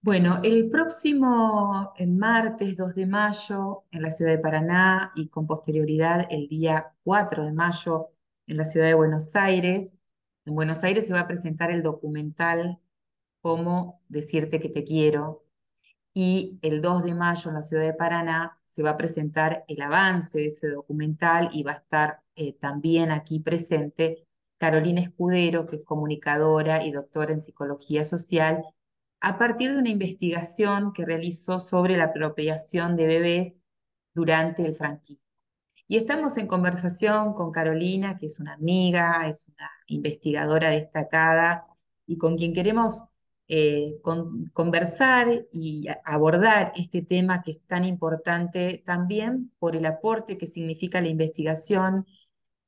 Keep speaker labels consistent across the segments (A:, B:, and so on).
A: Bueno, el próximo eh, martes 2 de mayo en la ciudad de Paraná y con posterioridad el día 4 de mayo en la ciudad de Buenos Aires, en Buenos Aires se va a presentar el documental Cómo decirte que te quiero. Y el 2 de mayo en la ciudad de Paraná se va a presentar el avance de ese documental y va a estar eh, también aquí presente Carolina Escudero, que es comunicadora y doctora en psicología social a partir de una investigación que realizó sobre la apropiación de bebés durante el franquismo. Y estamos en conversación con Carolina, que es una amiga, es una investigadora destacada y con quien queremos eh, conversar y abordar este tema que es tan importante también por el aporte que significa la investigación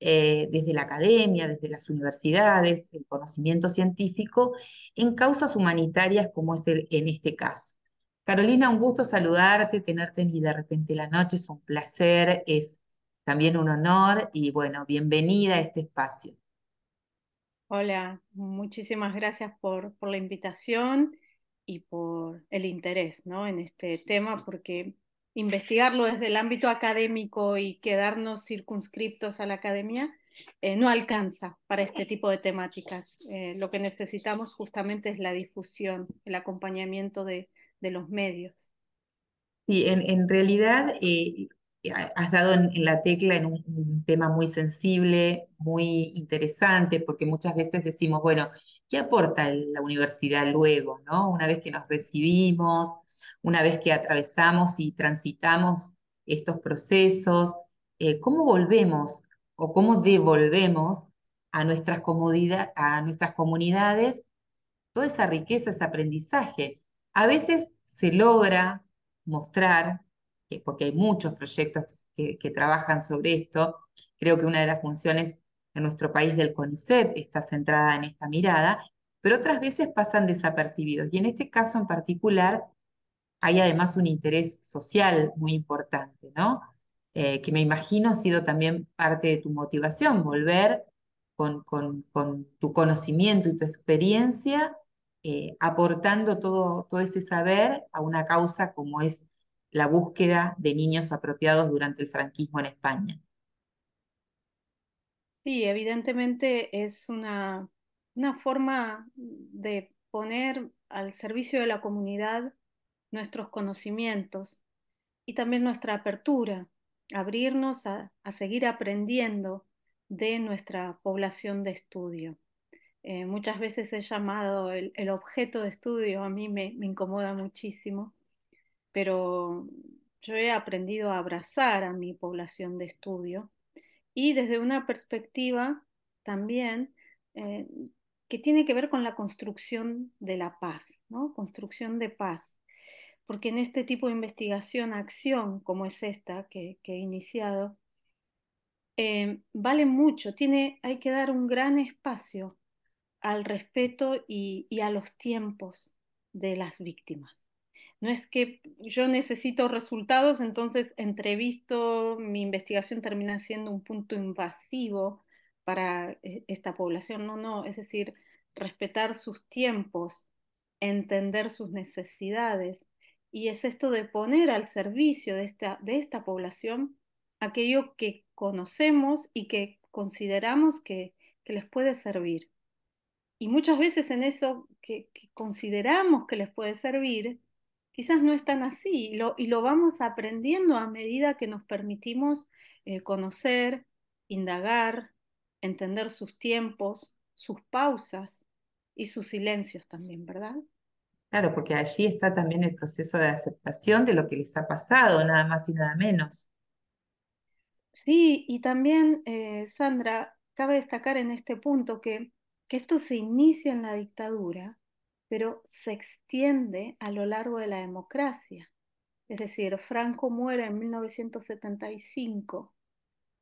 A: eh, desde la academia, desde las universidades, el conocimiento científico, en causas humanitarias como es el, en este caso. Carolina, un gusto saludarte, tenerte en De repente la noche, es un placer, es también un honor y bueno, bienvenida a este espacio.
B: Hola, muchísimas gracias por, por la invitación y por el interés ¿no? en este tema, porque investigarlo desde el ámbito académico y quedarnos circunscriptos a la academia eh, no alcanza para este tipo de temáticas. Eh, lo que necesitamos justamente es la difusión, el acompañamiento de, los medios.
A: Sí, en, realidad eh, has dado en, la tecla en un, tema muy sensible, muy interesante, porque muchas veces decimos, bueno, ¿qué aporta la universidad luego, no? Una vez que nos recibimos, una vez que atravesamos y transitamos estos procesos, eh, ¿cómo volvemos o cómo devolvemos a nuestras, a nuestras comunidades toda esa riqueza, ese aprendizaje? A veces se logra mostrar, porque hay muchos proyectos que, que trabajan sobre esto, creo que una de las funciones en nuestro país del CONICET está centrada en esta mirada, pero otras veces pasan desapercibidos. Y en este caso en particular, hay además un interés social muy importante, ¿no? Eh, que me imagino ha sido también parte de tu motivación, volver con, tu conocimiento y tu experiencia, eh, aportando todo, ese saber a una causa como es la búsqueda de niños apropiados durante el franquismo en España.
B: Sí, evidentemente es una forma de poner al servicio de la comunidad nuestros conocimientos y también nuestra apertura, abrirnos a, seguir aprendiendo de nuestra población de estudio. Eh, muchas veces he llamado el, objeto de estudio, a mí me, incomoda muchísimo, pero yo he aprendido a abrazar a mi población de estudio y desde una perspectiva también eh, que tiene que ver con la construcción de la paz, ¿no? construcción de paz porque en este tipo de investigación, acción como es esta que, he iniciado, eh, vale mucho, tiene, hay que dar un gran espacio al respeto y, a los tiempos de las víctimas. No es que yo necesito resultados, entonces entrevisto, mi investigación termina siendo un punto invasivo para eh, esta población. No, no, es decir, respetar sus tiempos, entender sus necesidades y es esto de poner al servicio de esta, de esta población aquello que conocemos y que consideramos que, les puede servir. Y muchas veces en eso que, consideramos que les puede servir, quizás no es tan así y lo, y lo vamos aprendiendo a medida que nos permitimos eh, conocer, indagar, entender sus tiempos, sus pausas y sus silencios también, ¿verdad?
A: Claro, porque allí está también el proceso de aceptación de lo que les ha pasado, nada más y nada menos.
B: Sí, y también, eh, Sandra, cabe destacar en este punto que, que esto se inicia en la dictadura, pero se extiende a lo largo de la democracia. Es decir, Franco muere en 1975,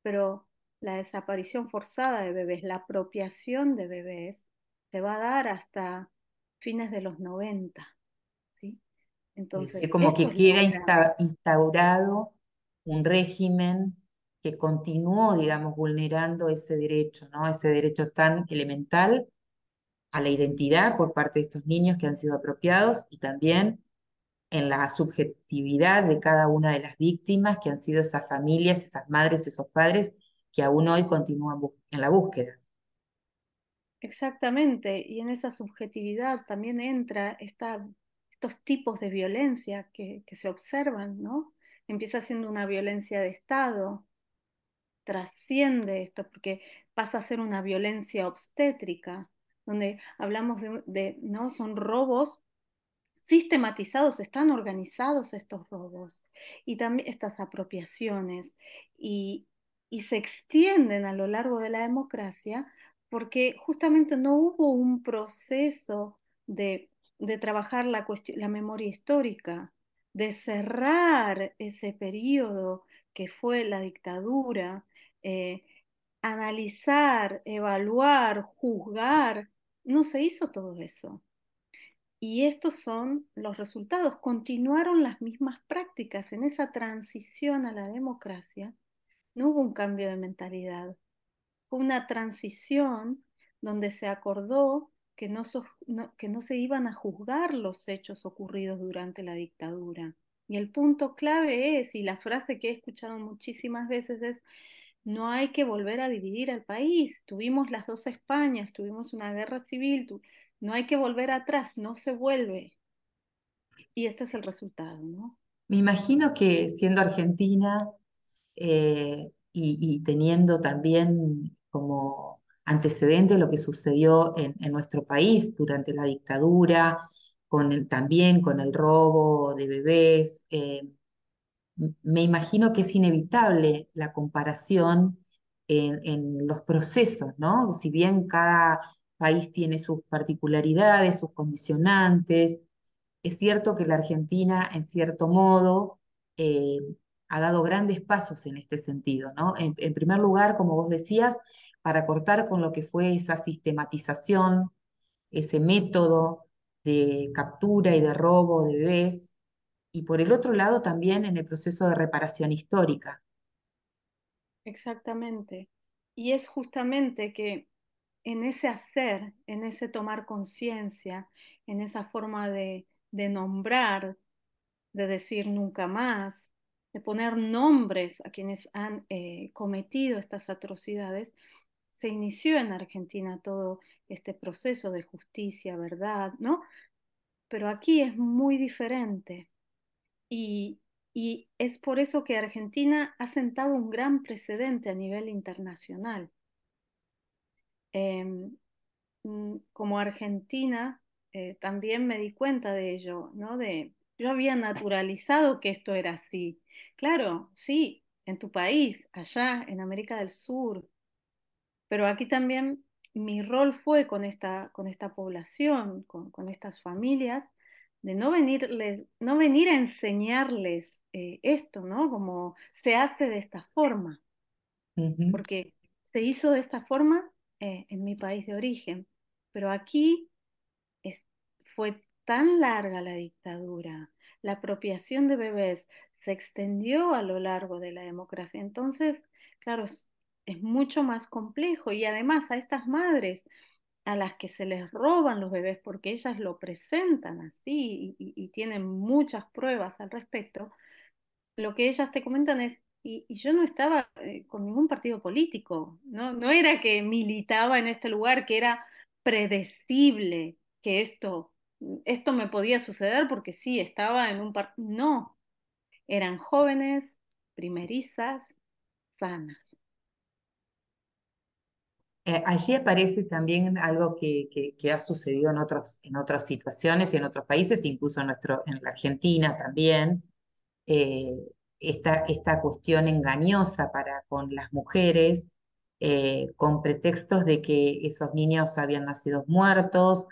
B: pero la desaparición forzada de bebés, la apropiación de bebés, se va a dar hasta fines de los 90. ¿sí?
A: Entonces, es como que queda instaurado un régimen que continuó, digamos, vulnerando ese derecho, ¿no? Ese derecho tan elemental a la identidad por parte de estos niños que han sido apropiados y también en la subjetividad de cada una de las víctimas que han sido esas familias, esas madres, esos padres que aún hoy continúan en la búsqueda.
B: Exactamente, y en esa subjetividad también entra estos tipos de violencia que, se observan, ¿no? Empieza siendo una violencia de Estado, trasciende esto porque pasa a ser una violencia obstétrica, donde hablamos de, ¿no? Son robos sistematizados, están organizados estos robos y también estas apropiaciones y, y se extienden a lo largo de la democracia porque justamente no hubo un proceso de, de trabajar la, la memoria histórica, de cerrar ese periodo que fue la dictadura, eh, analizar, evaluar, juzgar no se hizo todo eso. Y estos son los resultados. Continuaron las mismas prácticas en esa transición a la democracia. No hubo un cambio de mentalidad. Fue una transición donde se acordó que no, que no se iban a juzgar los hechos ocurridos durante la dictadura. Y el punto clave es, y la frase que he escuchado muchísimas veces es, no hay que volver a dividir al país. Tuvimos las dos Españas, tuvimos una guerra civil, no hay que volver atrás, no se vuelve. Y este es el resultado, ¿no?
A: Me imagino que siendo argentina eh, y, teniendo también como antecedente lo que sucedió en, nuestro país durante la dictadura, con también con el robo de bebés, eh, me imagino que es inevitable la comparación en, los procesos, ¿no? Si bien cada país tiene sus particularidades, sus condicionantes, es cierto que la Argentina, en cierto modo, eh, ha dado grandes pasos en este sentido, ¿no? En, primer lugar, como vos decías, para cortar con lo que fue esa sistematización, ese método de captura y de robo de bebés, y por el otro lado también en el proceso de reparación histórica.
B: Exactamente. Y es justamente que en ese hacer, en ese tomar conciencia, en esa forma de, nombrar, de decir nunca más, de poner nombres a quienes han eh, cometido estas atrocidades, se inició en Argentina todo este proceso de justicia, verdad, ¿no? Pero aquí es muy diferente. Y, es por eso que Argentina ha sentado un gran precedente a nivel internacional. Em, mm, como Argentina, eh, también me di cuenta de ello, ¿no? De, yo había naturalizado que esto era así. Claro, sí, en tu país, allá en América del Sur, pero aquí también mi rol fue con esta, con esta población, con, con estas familias, de no, venirles, no venir a enseñarles eh, esto, ¿no? Como se hace de esta forma, porque se hizo de esta forma eh, en mi país de origen, pero aquí fue tan larga la dictadura, la apropiación de bebés se extendió a lo largo de la democracia, entonces, claro, es mucho más complejo y además a estas madres a las que se les roban los bebés porque ellas lo presentan así y, tienen muchas pruebas al respecto, lo que ellas te comentan es, y, yo no estaba eh, con ningún partido político, ¿no? no era que militaba en este lugar, que era predecible que esto, esto me podía suceder porque sí, estaba en un partido, no, eran jóvenes, primerizas, sanas.
A: Eh, allí aparece también algo que, ha sucedido en, otros, en otras situaciones y en otros países, incluso en, nuestro, en la Argentina también, eh, esta, esta, cuestión engañosa para con las mujeres, eh, con pretextos de que esos niños habían nacido muertos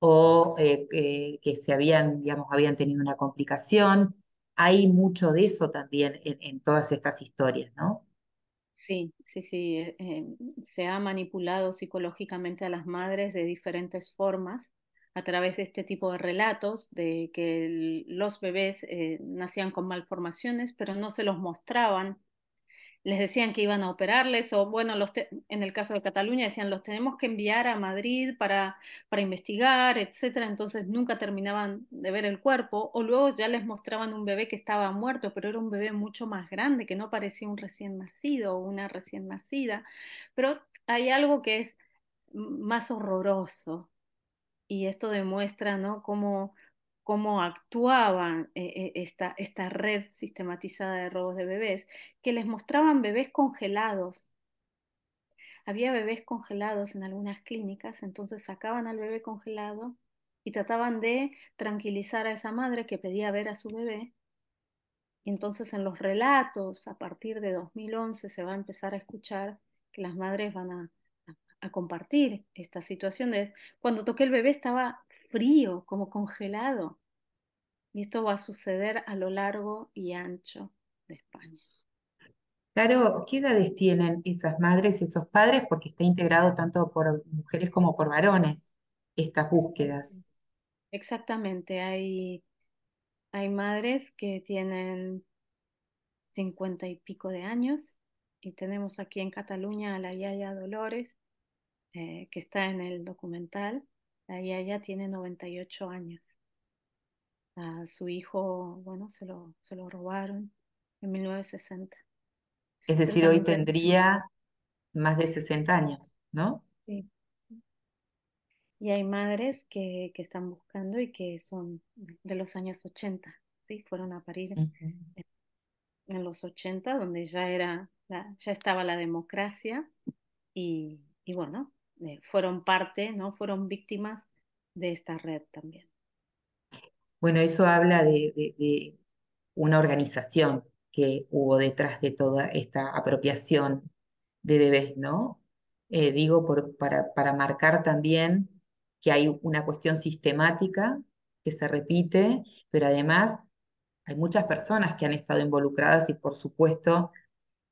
A: o que se habían, digamos, habían tenido una complicación. Hay mucho de eso también en, todas estas historias, ¿no?
B: Sí, sí, sí. Eh, eh, se ha manipulado psicológicamente a las madres de diferentes formas a través de este tipo de relatos de que los bebés eh, nacían con malformaciones, pero no se los mostraban. Les decían que iban a operarles o bueno, en el caso de Cataluña decían los tenemos que enviar a Madrid para, para investigar, etcétera, entonces nunca terminaban de ver el cuerpo o luego ya les mostraban un bebé que estaba muerto, pero era un bebé mucho más grande, que no parecía un recién nacido o una recién nacida, pero hay algo que es más horroroso y esto demuestra, ¿no? cómo cómo actuaba eh, eh, esta, esta red sistematizada de robos de bebés, que les mostraban bebés congelados. Había bebés congelados en algunas clínicas, entonces sacaban al bebé congelado y trataban de tranquilizar a esa madre que pedía ver a su bebé. Entonces en los relatos, a partir de 2011, se va a empezar a escuchar que las madres van a, a compartir esta situación de cuando toqué el bebé estaba frío, como congelado. Y esto va a suceder a lo largo y ancho de España.
A: Claro, ¿qué edades tienen esas madres y esos padres? Porque está integrado tanto por mujeres como por varones estas búsquedas.
B: Exactamente, hay, hay madres que tienen cincuenta y pico de años y tenemos aquí en Cataluña a la Yaya Dolores, eh, que está en el documental. La Yaya tiene 98 años a su hijo, bueno, se lo, se lo robaron en 1960.
A: Es decir, hoy tendría más de 60 años, ¿no?
B: Sí. Y hay madres que, que, están buscando y que son de los años 80, ¿sí? Fueron a parir en los 80, donde ya, era ya estaba la democracia y, y bueno, eh, fueron parte, ¿no? Fueron víctimas de esta red también.
A: Bueno, eso habla de, una organización que hubo detrás de toda esta apropiación de bebés, ¿no? Eh, digo, para, marcar también que hay una cuestión sistemática que se repite, pero además hay muchas personas que han estado involucradas y por supuesto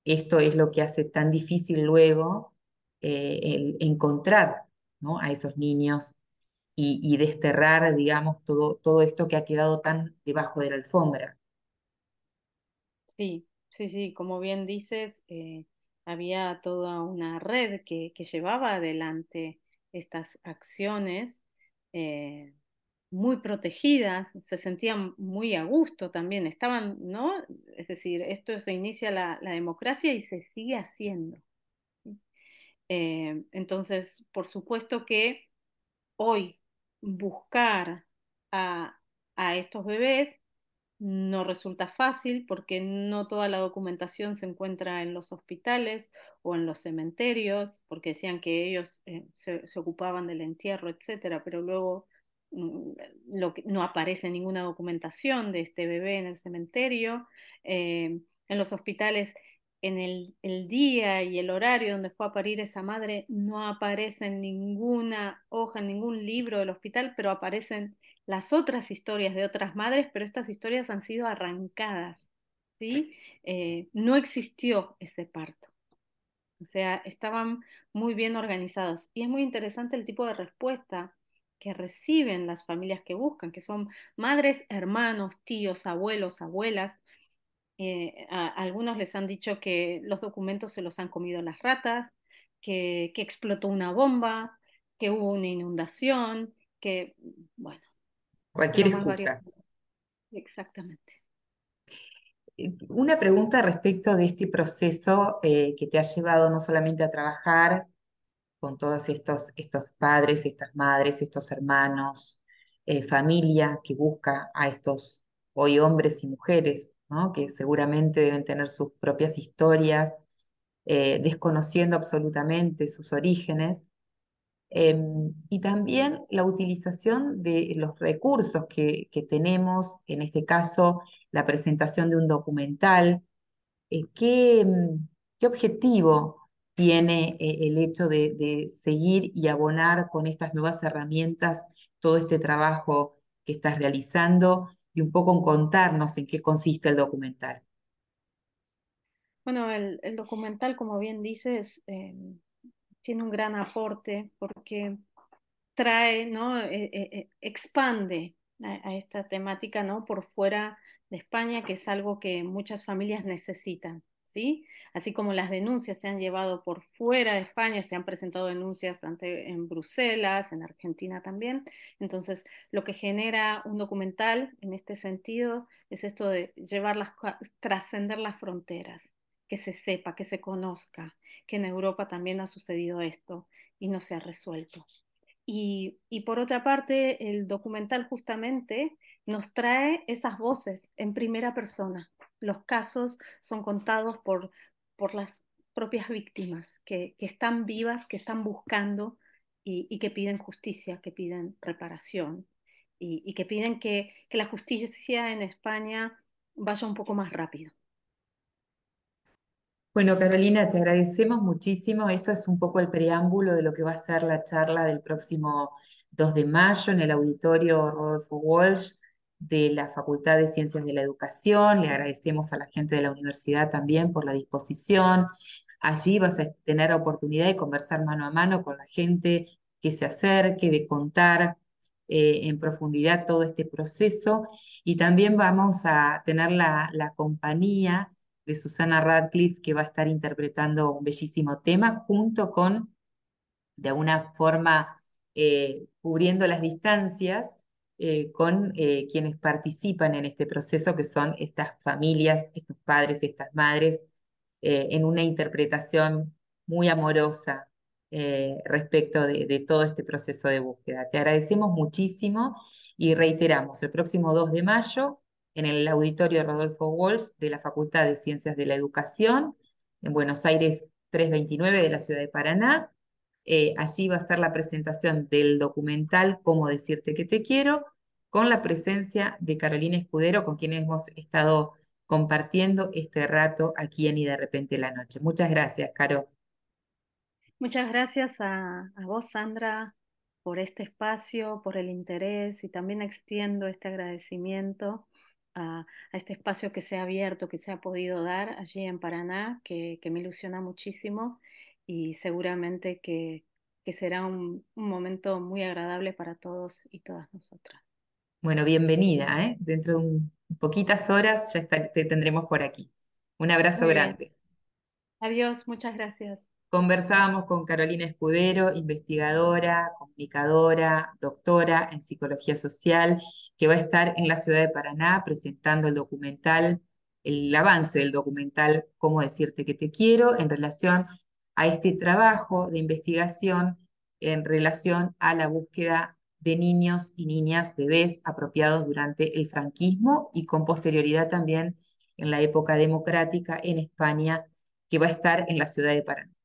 A: esto es lo que hace tan difícil luego eh, encontrar ¿no? a esos niños y, desterrar, digamos, todo, todo esto que ha quedado tan debajo de la alfombra.
B: Sí, sí, sí, como bien dices, eh, había toda una red que, llevaba adelante estas acciones eh, muy protegidas, se sentían muy a gusto también, estaban, ¿no? Es decir, esto se inicia la, democracia y se sigue haciendo. Eh, entonces, por supuesto que hoy buscar a, estos bebés no resulta fácil porque no toda la documentación se encuentra en los hospitales o en los cementerios, porque decían que ellos eh, se, ocupaban del entierro, etcétera, pero luego mm, no aparece ninguna documentación de este bebé en el cementerio. Eh, en los hospitales en el, día y el horario donde fue a parir esa madre no aparece en ninguna hoja, en ningún libro del hospital, pero aparecen las otras historias de otras madres, pero estas historias han sido arrancadas, ¿sí? Eh, no existió ese parto. O sea, estaban muy bien organizados. Y es muy interesante el tipo de respuesta que reciben las familias que buscan, que son madres, hermanos, tíos, abuelos, abuelas, eh, a, algunos les han dicho que los documentos se los han comido las ratas, que, explotó una bomba, que hubo una inundación, que, bueno.
A: Cualquier excusa.
B: Exactamente.
A: Eh, una pregunta respecto de este proceso eh, que te ha llevado no solamente a trabajar con todos estos, estos padres, estas madres, estos hermanos, familia que busca a estos hoy hombres y mujeres que seguramente deben tener sus propias historias, eh, desconociendo absolutamente sus orígenes, em, y también la utilización de los recursos que, tenemos, en este caso la presentación de un documental. Eh, ¿qué, ¿qué, objetivo tiene eh, el hecho de seguir y abonar con estas nuevas herramientas todo este trabajo que estás realizando y un poco en contarnos en qué consiste el documental.
B: Bueno, el, documental, como bien dices, eh, tiene un gran aporte porque trae, ¿no? Eh, eh, expande a, esta temática ¿no? por fuera de España, que es algo que muchas familias necesitan. ¿Sí? Así como las denuncias se han llevado por fuera de España, se han presentado denuncias ante, en Bruselas, en Argentina también. Entonces, lo que genera un documental en este sentido es esto de llevar trascender las fronteras, que se sepa, que se conozca, que en Europa también ha sucedido esto y no se ha resuelto. Y, por otra parte, el documental justamente nos trae esas voces en primera persona. Los casos son contados por, por las propias víctimas que, que están vivas, que están buscando y, que piden justicia, que piden reparación y, y que piden que, que la justicia en España vaya un poco más rápido.
A: Bueno, Carolina, te agradecemos muchísimo. Esto es un poco el preámbulo de lo que va a ser la charla del próximo 2 de mayo en el auditorio Rodolfo Walsh de la Facultad de Ciencias de la Educación. Le agradecemos a la gente de la universidad también por la disposición. Allí vas a tener la oportunidad de conversar mano a mano con la gente que se acerque, de contar eh, en profundidad todo este proceso. Y también vamos a tener la, la compañía de Susana Radcliffe, que va a estar interpretando un bellísimo tema junto con, de alguna forma, eh, cubriendo las distancias eh, con eh, quienes participan en este proceso, que son estas familias, estos padres, estas madres, en una interpretación muy amorosa respecto de, de todo este proceso de búsqueda. Te agradecemos muchísimo y reiteramos, el próximo 2 de mayo en el auditorio Rodolfo Walsh de la Facultad de Ciencias de la Educación, en Buenos Aires 329 de la ciudad de Paraná. Eh, allí va a ser la presentación del documental Cómo decirte que te quiero, con la presencia de Carolina Escudero, con quien hemos estado compartiendo este rato aquí en Y de repente la noche. Muchas gracias, Caro.
B: Muchas gracias a, vos, Sandra, por este espacio, por el interés y también extiendo este agradecimiento a, este espacio que se ha abierto, que se ha podido dar allí en Paraná, que me ilusiona muchísimo y seguramente que, que será un, un, momento muy agradable para todos y todas nosotras.
A: Bueno, bienvenida, ¿eh? Dentro de un, poquitas horas ya está, te tendremos por aquí. Un abrazo muy grande. Bien.
B: Adiós, muchas gracias.
A: Conversábamos con Carolina Escudero, investigadora, comunicadora, doctora en psicología social, que va a estar en la ciudad de Paraná presentando el documental, el avance del documental Cómo decirte que te quiero en relación a este trabajo de investigación en relación a la búsqueda de niños y niñas, bebés apropiados durante el franquismo y con posterioridad también en la época democrática en España, que va a estar en la ciudad de Paraná.